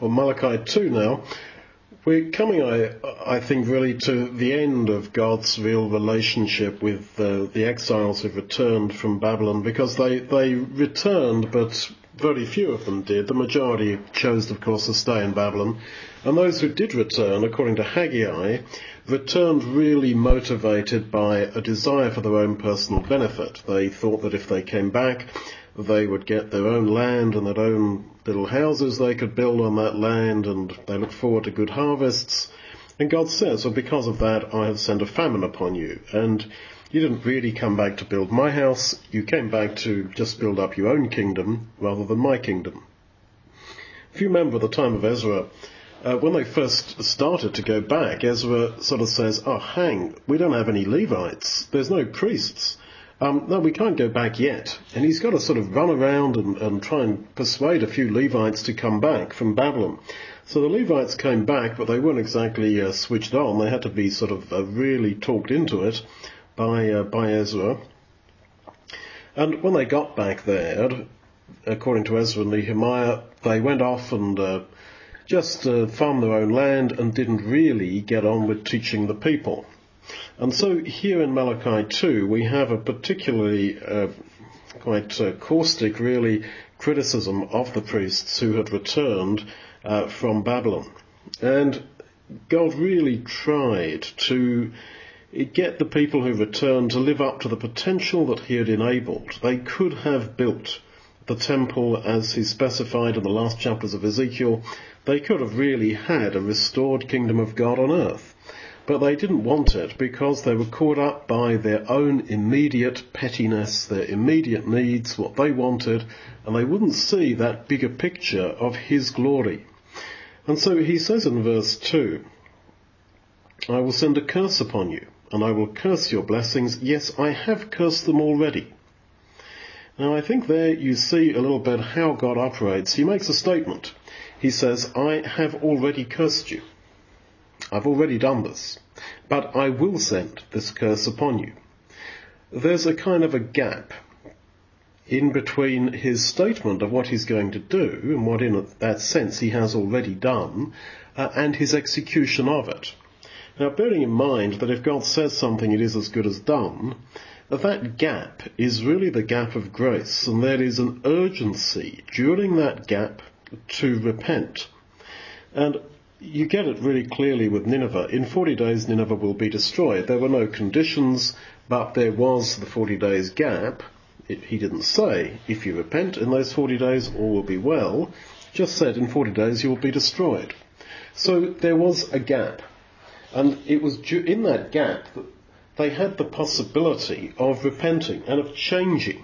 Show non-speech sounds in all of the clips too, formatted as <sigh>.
or Malachi 2 now, we're coming, I, I think, really to the end of God's real relationship with uh, the exiles who've returned from Babylon because they, they returned, but very few of them did. The majority chose, of course, to stay in Babylon. And those who did return, according to Haggai, returned really motivated by a desire for their own personal benefit. They thought that if they came back, they would get their own land and their own little houses they could build on that land and they looked forward to good harvests. And God says, well, because of that, I have sent a famine upon you. And you didn't really come back to build my house. You came back to just build up your own kingdom rather than my kingdom. If you remember the time of Ezra, uh, when they first started to go back, Ezra sort of says, oh, hang, we don't have any Levites. There's no priests. Um, no, we can't go back yet. And he's got to sort of run around and, and try and persuade a few Levites to come back from Babylon. So the Levites came back, but they weren't exactly uh, switched on. They had to be sort of uh, really talked into it by uh, by Ezra. And when they got back there, according to Ezra and Nehemiah, they went off and uh, just uh, farmed their own land and didn't really get on with teaching the people. And so here in Malachi 2, we have a particularly uh, quite uh, caustic, really, criticism of the priests who had returned uh, from Babylon. And God really tried to get the people who returned to live up to the potential that he had enabled. They could have built the temple as he specified in the last chapters of Ezekiel. They could have really had a restored kingdom of God on earth. But they didn't want it because they were caught up by their own immediate pettiness, their immediate needs, what they wanted, and they wouldn't see that bigger picture of His glory. And so he says in verse 2, I will send a curse upon you, and I will curse your blessings. Yes, I have cursed them already. Now I think there you see a little bit how God operates. He makes a statement. He says, I have already cursed you. I've already done this, but I will send this curse upon you. There's a kind of a gap in between his statement of what he's going to do and what in that sense he has already done uh, and his execution of it. Now bearing in mind that if God says something it is as good as done, that gap is really the gap of grace and there is an urgency during that gap to repent. And you get it really clearly with Nineveh. In 40 days, Nineveh will be destroyed. There were no conditions, but there was the 40 days gap. It, he didn't say, if you repent in those 40 days, all will be well. Just said, in 40 days, you will be destroyed. So there was a gap. And it was in that gap that they had the possibility of repenting and of changing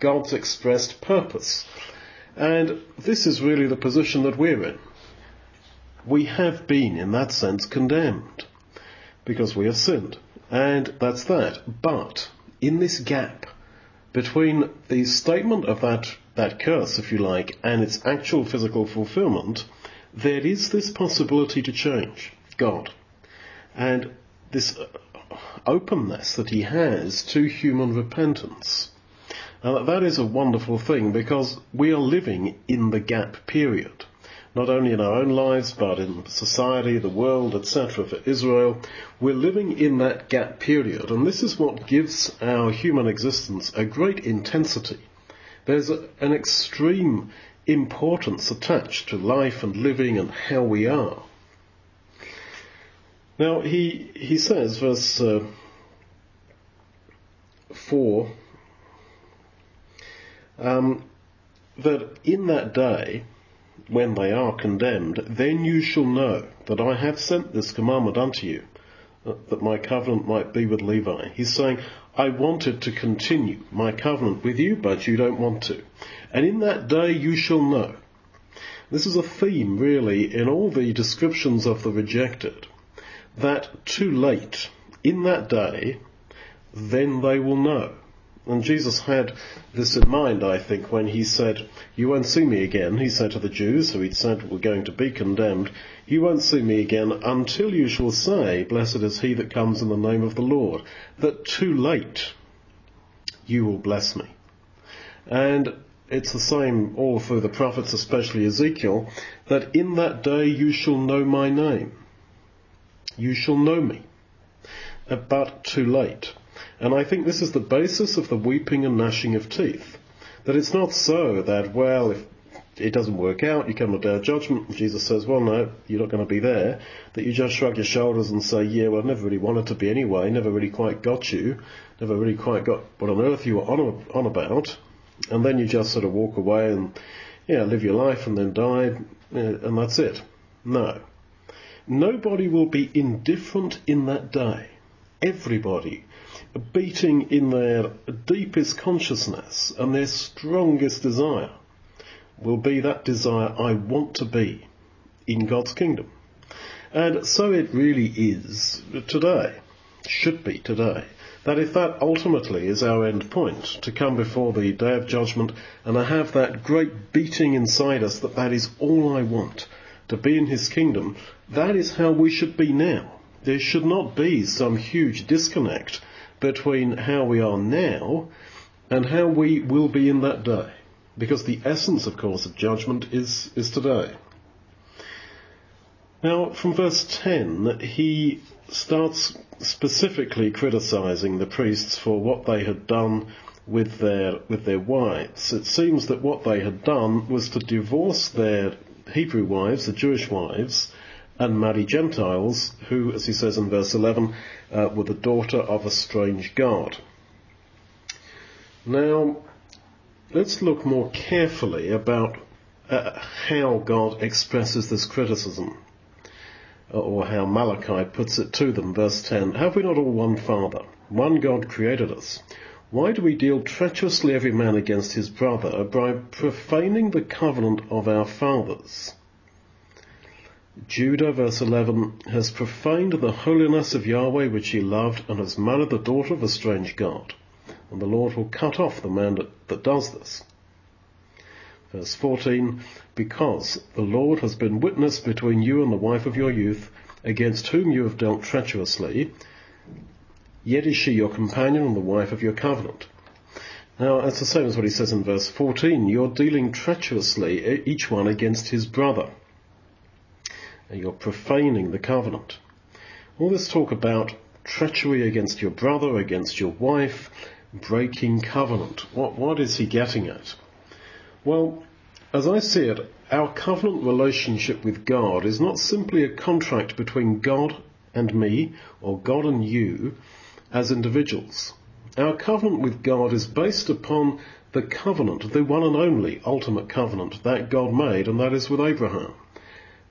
God's expressed purpose. And this is really the position that we're in we have been, in that sense, condemned because we have sinned. And that's that. But in this gap between the statement of that, that curse, if you like, and its actual physical fulfillment, there is this possibility to change God. And this uh, openness that he has to human repentance. Now that is a wonderful thing because we are living in the gap period not only in our own lives, but in society, the world, etc. for Israel. We're living in that gap period, and this is what gives our human existence a great intensity. There's a, an extreme importance attached to life and living and how we are. Now, he, he says, verse uh, 4, um, that in that day, when they are condemned, then you shall know that I have sent this commandment unto you, uh, that my covenant might be with Levi. He's saying, I wanted to continue my covenant with you, but you don't want to. And in that day you shall know. This is a theme, really, in all the descriptions of the rejected, that too late, in that day, then they will know. And Jesus had this in mind, I think, when he said, You won't see me again, he said to the Jews, who he'd said were going to be condemned, You won't see me again until you shall say, Blessed is he that comes in the name of the Lord. That too late you will bless me. And it's the same all through the prophets, especially Ezekiel, that in that day you shall know my name. You shall know me. But too late. And I think this is the basis of the weeping and gnashing of teeth. That it's not so that, well, if it doesn't work out, you come to day of judgment, Jesus says, well no, you're not going to be there, that you just shrug your shoulders and say, yeah, well I never really wanted to be anyway, never really quite got you, never really quite got what on earth you were on, on about, and then you just sort of walk away and, yeah, live your life and then die, eh, and that's it. No. Nobody will be indifferent in that day. Everybody beating in their deepest consciousness and their strongest desire will be that desire I want to be in God's kingdom. And so it really is today, should be today, that if that ultimately is our end point, to come before the day of judgment and I have that great beating inside us that that is all I want, to be in His kingdom, that is how we should be now. There should not be some huge disconnect between how we are now and how we will be in that day. Because the essence, of course, of judgment is, is today. Now, from verse 10, he starts specifically criticizing the priests for what they had done with their, with their wives. It seems that what they had done was to divorce their Hebrew wives, the Jewish wives, and marry Gentiles, who, as he says in verse 11, uh, were the daughter of a strange God. Now, let's look more carefully about uh, how God expresses this criticism, uh, or how Malachi puts it to them. Verse 10, Have we not all one Father? One God created us. Why do we deal treacherously every man against his brother by profaning the covenant of our fathers? Judah, verse 11, has profaned the holiness of Yahweh which he loved and has married the daughter of a strange God and the Lord will cut off the man that, that does this. Verse 14, because the Lord has been witness between you and the wife of your youth, against whom you have dealt treacherously, yet is she your companion and the wife of your covenant. Now, it's the same as what he says in verse 14. You're dealing treacherously, each one against his brother. You're profaning the covenant. All this talk about treachery against your brother, against your wife, breaking covenant. What, what is he getting at? Well, as I see it, our covenant relationship with God is not simply a contract between God and me, or God and you, as individuals. Our covenant with God is based upon the covenant, the one and only ultimate covenant that God made, and that is with Abraham.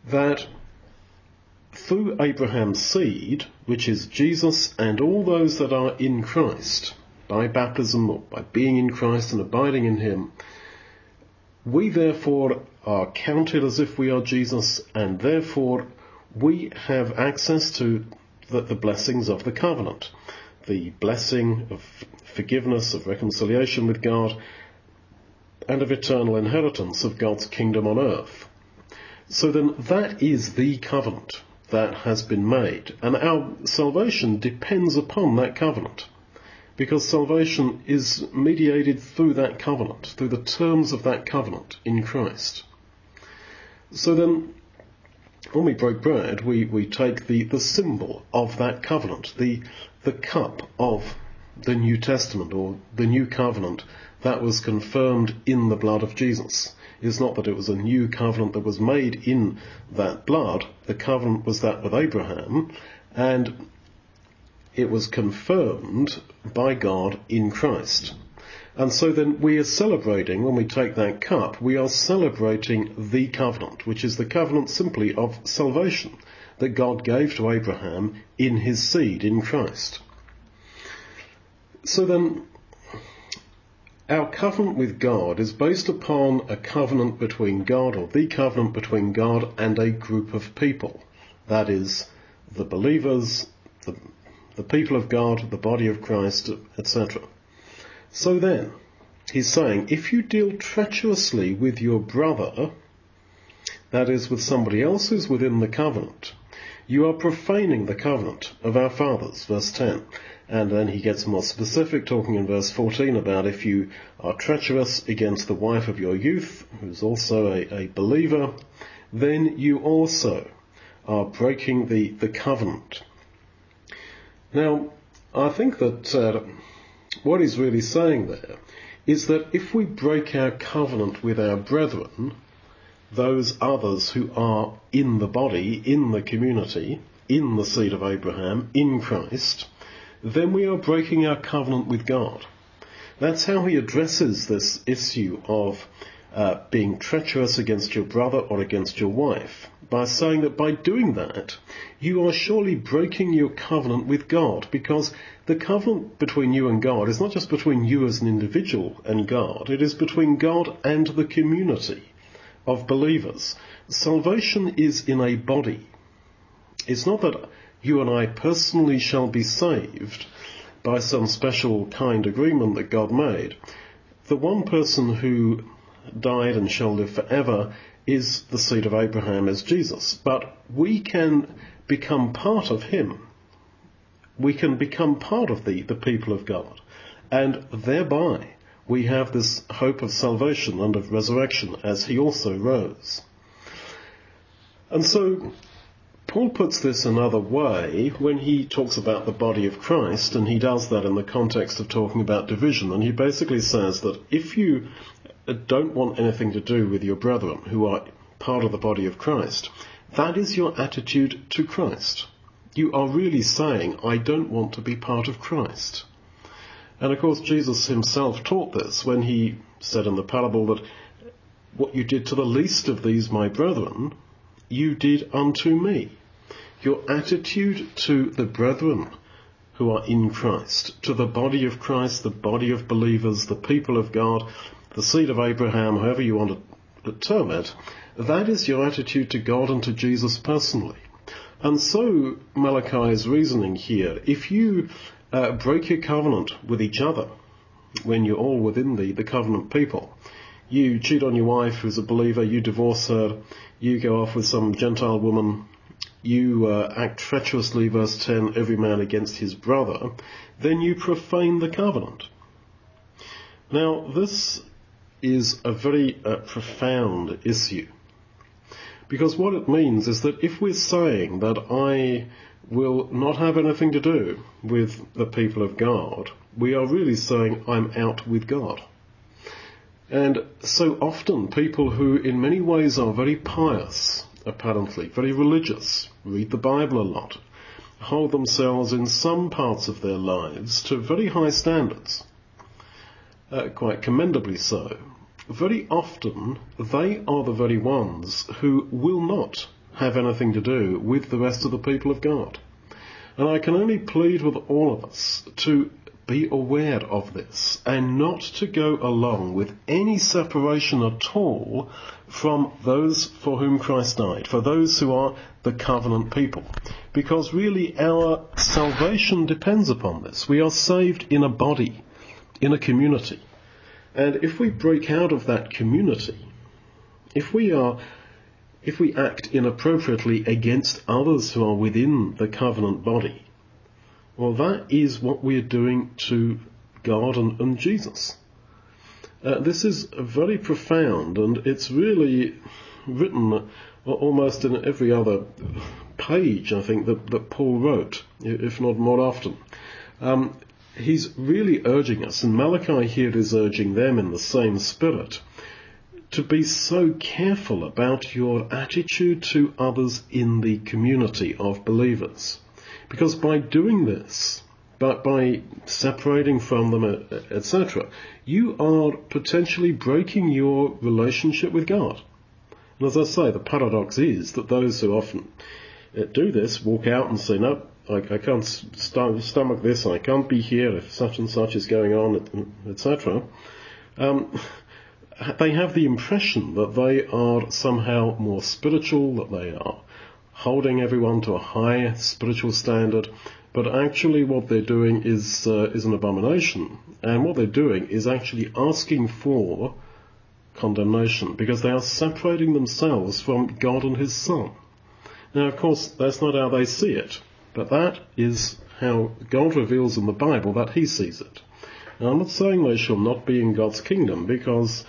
That through Abraham's seed, which is Jesus and all those that are in Christ, by baptism or by being in Christ and abiding in Him, we therefore are counted as if we are Jesus and therefore we have access to the, the blessings of the covenant. The blessing of forgiveness, of reconciliation with God, and of eternal inheritance of God's kingdom on earth. So then that is the covenant that has been made, and our salvation depends upon that covenant because salvation is mediated through that covenant, through the terms of that covenant in Christ. So then, when we break bread, we, we take the, the symbol of that covenant, the, the cup of the New Testament or the New Covenant that was confirmed in the blood of Jesus. It's not that it was a new covenant that was made in that blood. The covenant was that with Abraham, and it was confirmed by God in Christ. And so then we are celebrating, when we take that cup, we are celebrating the covenant, which is the covenant simply of salvation that God gave to Abraham in his seed, in Christ. So then, our covenant with God is based upon a covenant between God, or the covenant between God and a group of people. That is, the believers, the the people of God, the body of Christ, etc. So then, he's saying, if you deal treacherously with your brother, that is, with somebody else who's within the covenant, You are profaning the covenant of our fathers, verse 10. And then he gets more specific, talking in verse 14 about if you are treacherous against the wife of your youth, who's also a, a believer, then you also are breaking the, the covenant. Now, I think that uh, what he's really saying there is that if we break our covenant with our brethren, those others who are in the body, in the community, in the seed of Abraham, in Christ, then we are breaking our covenant with God. That's how he addresses this issue of uh, being treacherous against your brother or against your wife by saying that by doing that, you are surely breaking your covenant with God because the covenant between you and God is not just between you as an individual and God, it is between God and the community of believers. Salvation is in a body. It's not that you and I personally shall be saved by some special kind agreement that God made. The one person who died and shall live forever is the seed of Abraham as Jesus. But we can become part of him. We can become part of the, the people of God. And thereby we have this hope of salvation and of resurrection as he also rose. And so Paul puts this another way when he talks about the body of Christ, and he does that in the context of talking about division. And he basically says that if you don't want anything to do with your brethren who are part of the body of Christ, that is your attitude to Christ. You are really saying, I don't want to be part of Christ. And of course, Jesus himself taught this when he said in the parable that what you did to the least of these, my brethren, you did unto me your attitude to the brethren who are in Christ, to the body of Christ, the body of believers, the people of God, the seed of Abraham, however you want to term it, that is your attitude to God and to Jesus personally. And so Malachi's reasoning here, if you uh, break your covenant with each other, when you're all within the, the covenant people, you cheat on your wife who's a believer, you divorce her, you go off with some Gentile woman, you uh, act treacherously, verse 10, every man against his brother, then you profane the covenant. Now, this is a very uh, profound issue. Because what it means is that if we're saying that I will not have anything to do with the people of God, we are really saying I'm out with God. And so often people who in many ways are very pious, apparently, very religious, read the Bible a lot, hold themselves in some parts of their lives to very high standards, uh, quite commendably so. Very often, they are the very ones who will not have anything to do with the rest of the people of God. And I can only plead with all of us to be aware of this and not to go along with any separation at all from those for whom Christ died, for those who are the covenant people. Because really our salvation depends upon this. We are saved in a body, in a community. And if we break out of that community, if we are if we act inappropriately against others who are within the covenant body, well, that is what we're doing to God and, and Jesus. Uh, this is very profound, and it's really written almost in every other page, I think, that, that Paul wrote, if not more often. Um, he's really urging us, and Malachi here is urging them in the same spirit, to be so careful about your attitude to others in the community of believers. Because by doing this, but by separating from them, etc., you are potentially breaking your relationship with God. And as I say, the paradox is that those who often uh, do this walk out and say, no, I, I can't st- stomach this, I can't be here if such and such is going on, etc. Um, they have the impression that they are somehow more spiritual, that they are holding everyone to a high spiritual standard, but actually what they're doing is uh, is an abomination, and what they're doing is actually asking for condemnation because they are separating themselves from God and His Son. Now, of course, that's not how they see it, but that is how God reveals in the Bible that He sees it. Now, I'm not saying they shall not be in God's kingdom because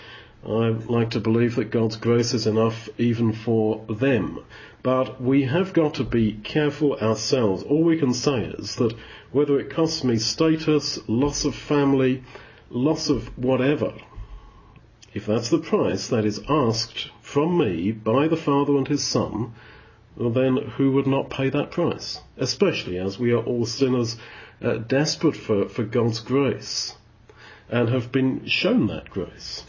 I like to believe that God's grace is enough even for them. But we have got to be careful ourselves. All we can say is that whether it costs me status, loss of family, loss of whatever, if that's the price that is asked from me by the Father and His Son, well then who would not pay that price? Especially as we are all sinners uh, desperate for, for God's grace and have been shown that grace.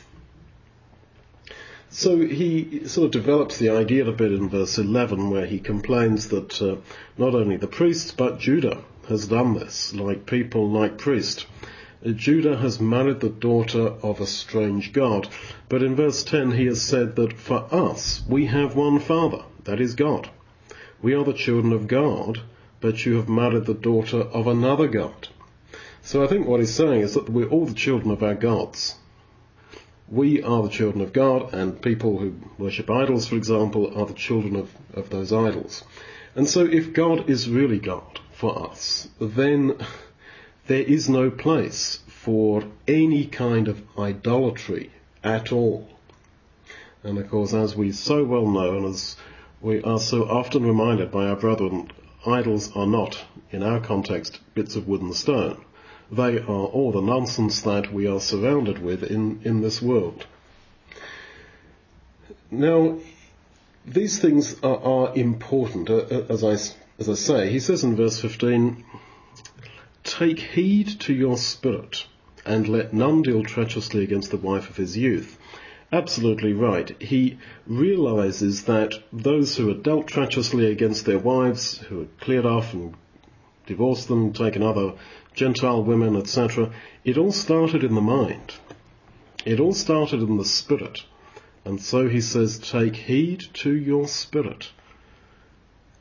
So he sort of develops the idea a bit in verse 11 where he complains that uh, not only the priests but Judah has done this, like people, like priest. Judah has married the daughter of a strange God. But in verse 10 he has said that for us we have one Father, that is God. We are the children of God, but you have married the daughter of another God. So I think what he's saying is that we're all the children of our gods. We are the children of God, and people who worship idols, for example, are the children of, of those idols. And so if God is really God for us, then there is no place for any kind of idolatry at all. And of course, as we so well know, and as we are so often reminded by our brethren, idols are not, in our context, bits of wood and stone. They are all the nonsense that we are surrounded with in, in this world. Now, these things are, are important, uh, uh, as I, as I say. He says in verse 15, Take heed to your spirit, and let none deal treacherously against the wife of his youth. Absolutely right. He realizes that those who had dealt treacherously against their wives, who had cleared off and divorced them, taken other Gentile women, etc. It all started in the mind. It all started in the spirit. And so he says, take heed to your spirit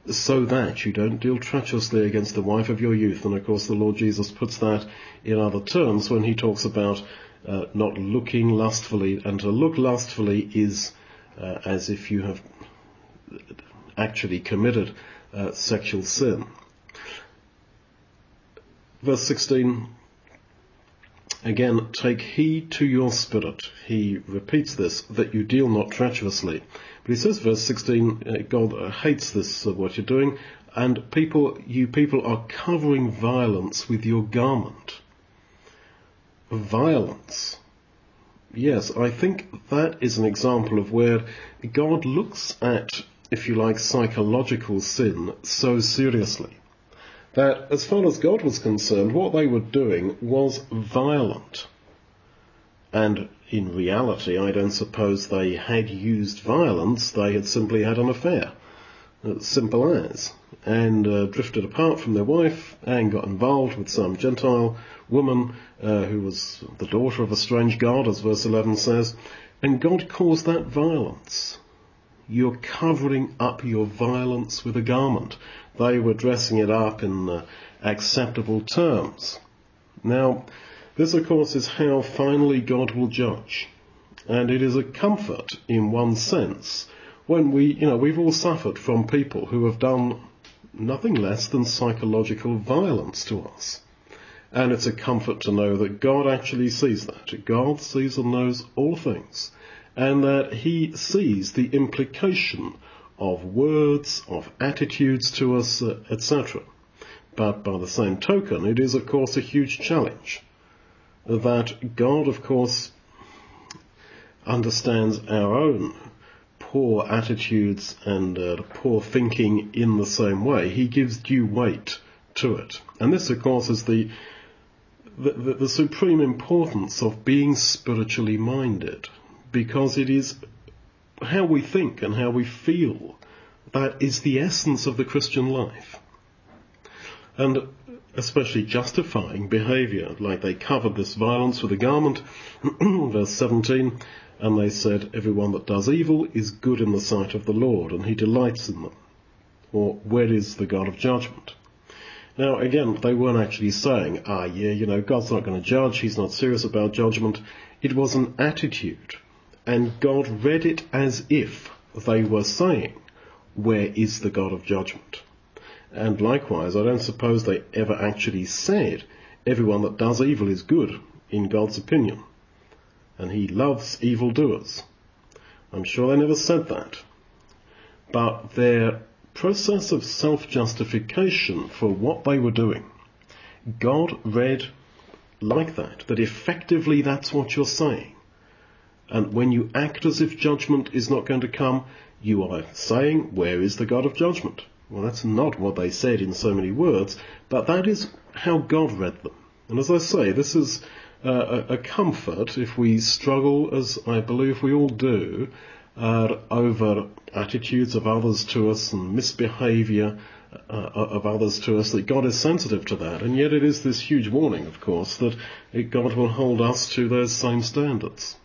so that you don't deal treacherously against the wife of your youth. And of course the Lord Jesus puts that in other terms when he talks about uh, not looking lustfully. And to look lustfully is uh, as if you have actually committed uh, sexual sin. Verse 16, again, take heed to your spirit. He repeats this, that you deal not treacherously. But he says, verse 16, uh, God hates this, uh, what you're doing, and people, you people are covering violence with your garment. Violence. Yes, I think that is an example of where God looks at, if you like, psychological sin so seriously that as far as God was concerned, what they were doing was violent. And in reality, I don't suppose they had used violence, they had simply had an affair. Simple as. And uh, drifted apart from their wife and got involved with some Gentile woman uh, who was the daughter of a strange god, as verse 11 says. And God caused that violence. You're covering up your violence with a garment. They were dressing it up in uh, acceptable terms. Now, this of course is how finally God will judge. And it is a comfort in one sense when we, you know, we've all suffered from people who have done nothing less than psychological violence to us. And it's a comfort to know that God actually sees that. God sees and knows all things. And that He sees the implication of words, of attitudes to us, uh, etc. But by the same token, it is of course a huge challenge that God of course understands our own poor attitudes and uh, poor thinking in the same way. He gives due weight to it. And this of course is the the, the, the supreme importance of being spiritually minded because it is how we think and how we feel. That is the essence of the Christian life. And especially justifying behavior, like they covered this violence with a garment, <clears throat> verse 17, and they said, everyone that does evil is good in the sight of the Lord, and he delights in them. Or, where is the God of judgment? Now, again, they weren't actually saying, ah, yeah, you know, God's not going to judge, he's not serious about judgment. It was an attitude and God read it as if they were saying, where is the God of judgment? And likewise, I don't suppose they ever actually said, everyone that does evil is good, in God's opinion. And he loves evildoers. I'm sure they never said that. But their process of self-justification for what they were doing, God read like that, that effectively that's what you're saying. And when you act as if judgment is not going to come, you are saying, where is the God of judgment? Well, that's not what they said in so many words, but that is how God read them. And as I say, this is uh, a, comfort if we struggle, as I believe we all do, uh, over attitudes of others to us and misbehaviour uh, of others to us, that God is sensitive to that. And yet it is this huge warning, of course, that God will hold us to those same standards.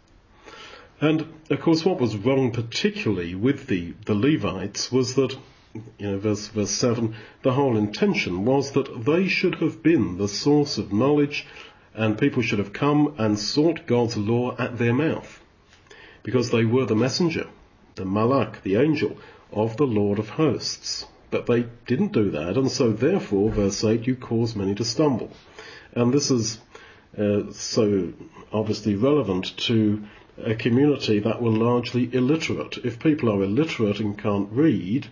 And of course, what was wrong particularly with the, the Levites was that you know, verse, verse 7, the whole intention was that they should have been the source of knowledge and people should have come and sought God's law at their mouth because they were the messenger, the malak, the angel of the Lord of hosts. But they didn't do that and so therefore, verse 8, you cause many to stumble. And this is uh, so obviously relevant to a community that were largely illiterate. If people are illiterate and can't read,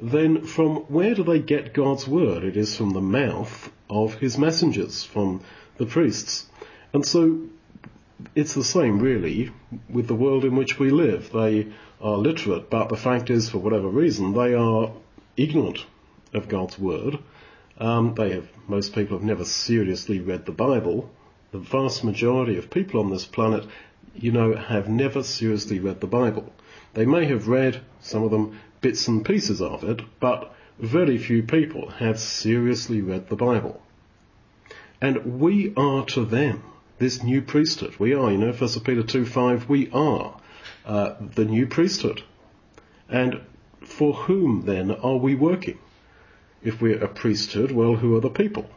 then from where do they get God's word? It is from the mouth of his messengers, from the priests. And so it's the same really with the world in which we live. They are literate, but the fact is, for whatever reason, they are ignorant of God's word. Um, they have, most people have never seriously read the Bible. The vast majority of people on this planet, you know, have never seriously read the Bible. They may have read, some of them, bits and pieces of it, but very few people have seriously read the Bible. And we are to them this new priesthood. We are, you know, 1 Peter 2 5, we are uh, the new priesthood. And for whom then are we working? If we're a priesthood, well, who are the people?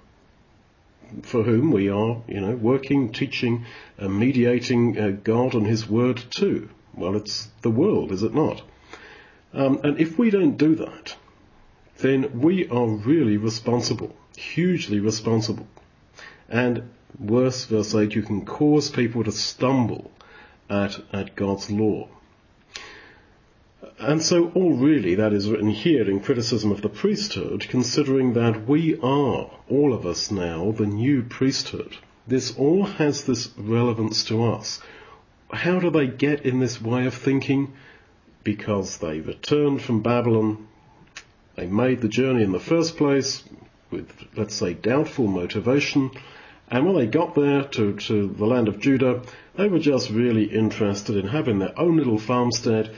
For whom we are, you know, working, teaching, uh, mediating uh, God and His Word to. Well, it's the world, is it not? Um, and if we don't do that, then we are really responsible, hugely responsible. And worse, verse 8, you can cause people to stumble at, at God's law. And so all really that is written here in criticism of the priesthood, considering that we are, all of us now, the new priesthood. This all has this relevance to us. How do they get in this way of thinking? because they returned from Babylon. They made the journey in the first place with, let's say, doubtful motivation. And when they got there to, to the land of Judah, they were just really interested in having their own little farmstead,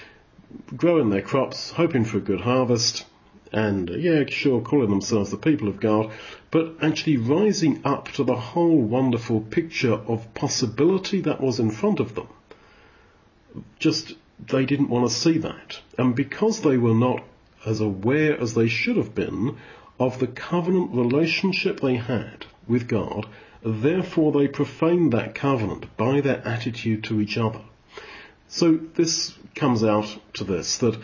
growing their crops, hoping for a good harvest, and uh, yeah, sure, calling themselves the people of God, but actually rising up to the whole wonderful picture of possibility that was in front of them. Just they didn't want to see that. And because they were not as aware as they should have been of the covenant relationship they had with God, therefore they profaned that covenant by their attitude to each other. So this comes out to this, that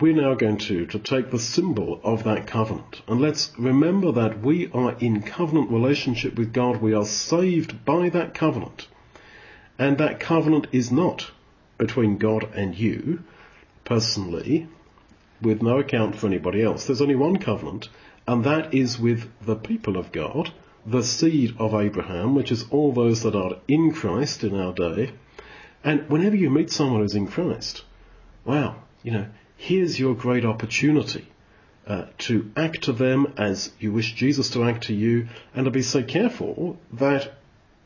we're now going to, to take the symbol of that covenant. And let's remember that we are in covenant relationship with God. We are saved by that covenant. And that covenant is not between God and you personally with no account for anybody else. There's only one covenant, and that is with the people of God, the seed of Abraham, which is all those that are in Christ in our day. And whenever you meet someone who's in Christ, wow, you know, here's your great opportunity uh, to act to them as you wish Jesus to act to you, and to be so careful that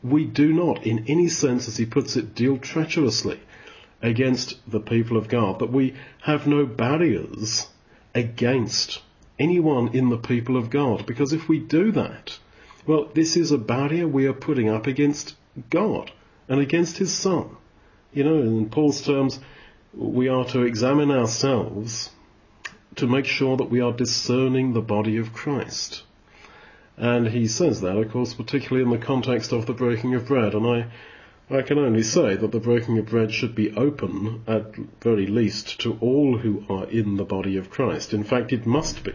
we do not, in any sense, as he puts it, deal treacherously against the people of God, that we have no barriers against anyone in the people of God. Because if we do that, well, this is a barrier we are putting up against God and against His Son. You know, in Paul's terms, we are to examine ourselves to make sure that we are discerning the body of Christ. And he says that, of course, particularly in the context of the breaking of bread. And I I can only say that the breaking of bread should be open, at very least, to all who are in the body of Christ. In fact, it must be.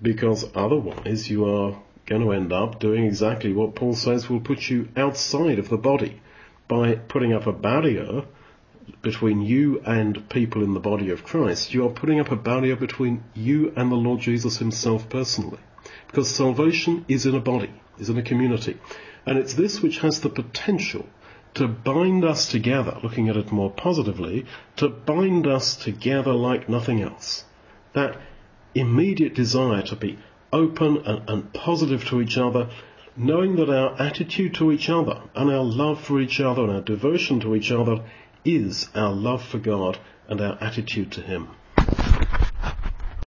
Because otherwise you are going to end up doing exactly what Paul says will put you outside of the body by putting up a barrier between you and people in the body of Christ. You are putting up a barrier between you and the Lord Jesus himself personally. Because salvation is in a body, is in a community. And it's this which has the potential to bind us together, looking at it more positively, to bind us together like nothing else. That immediate desire to be open and, and, positive to each other, knowing that our attitude to each other and our love for each other and our devotion to each other is our love for God and our attitude to Him.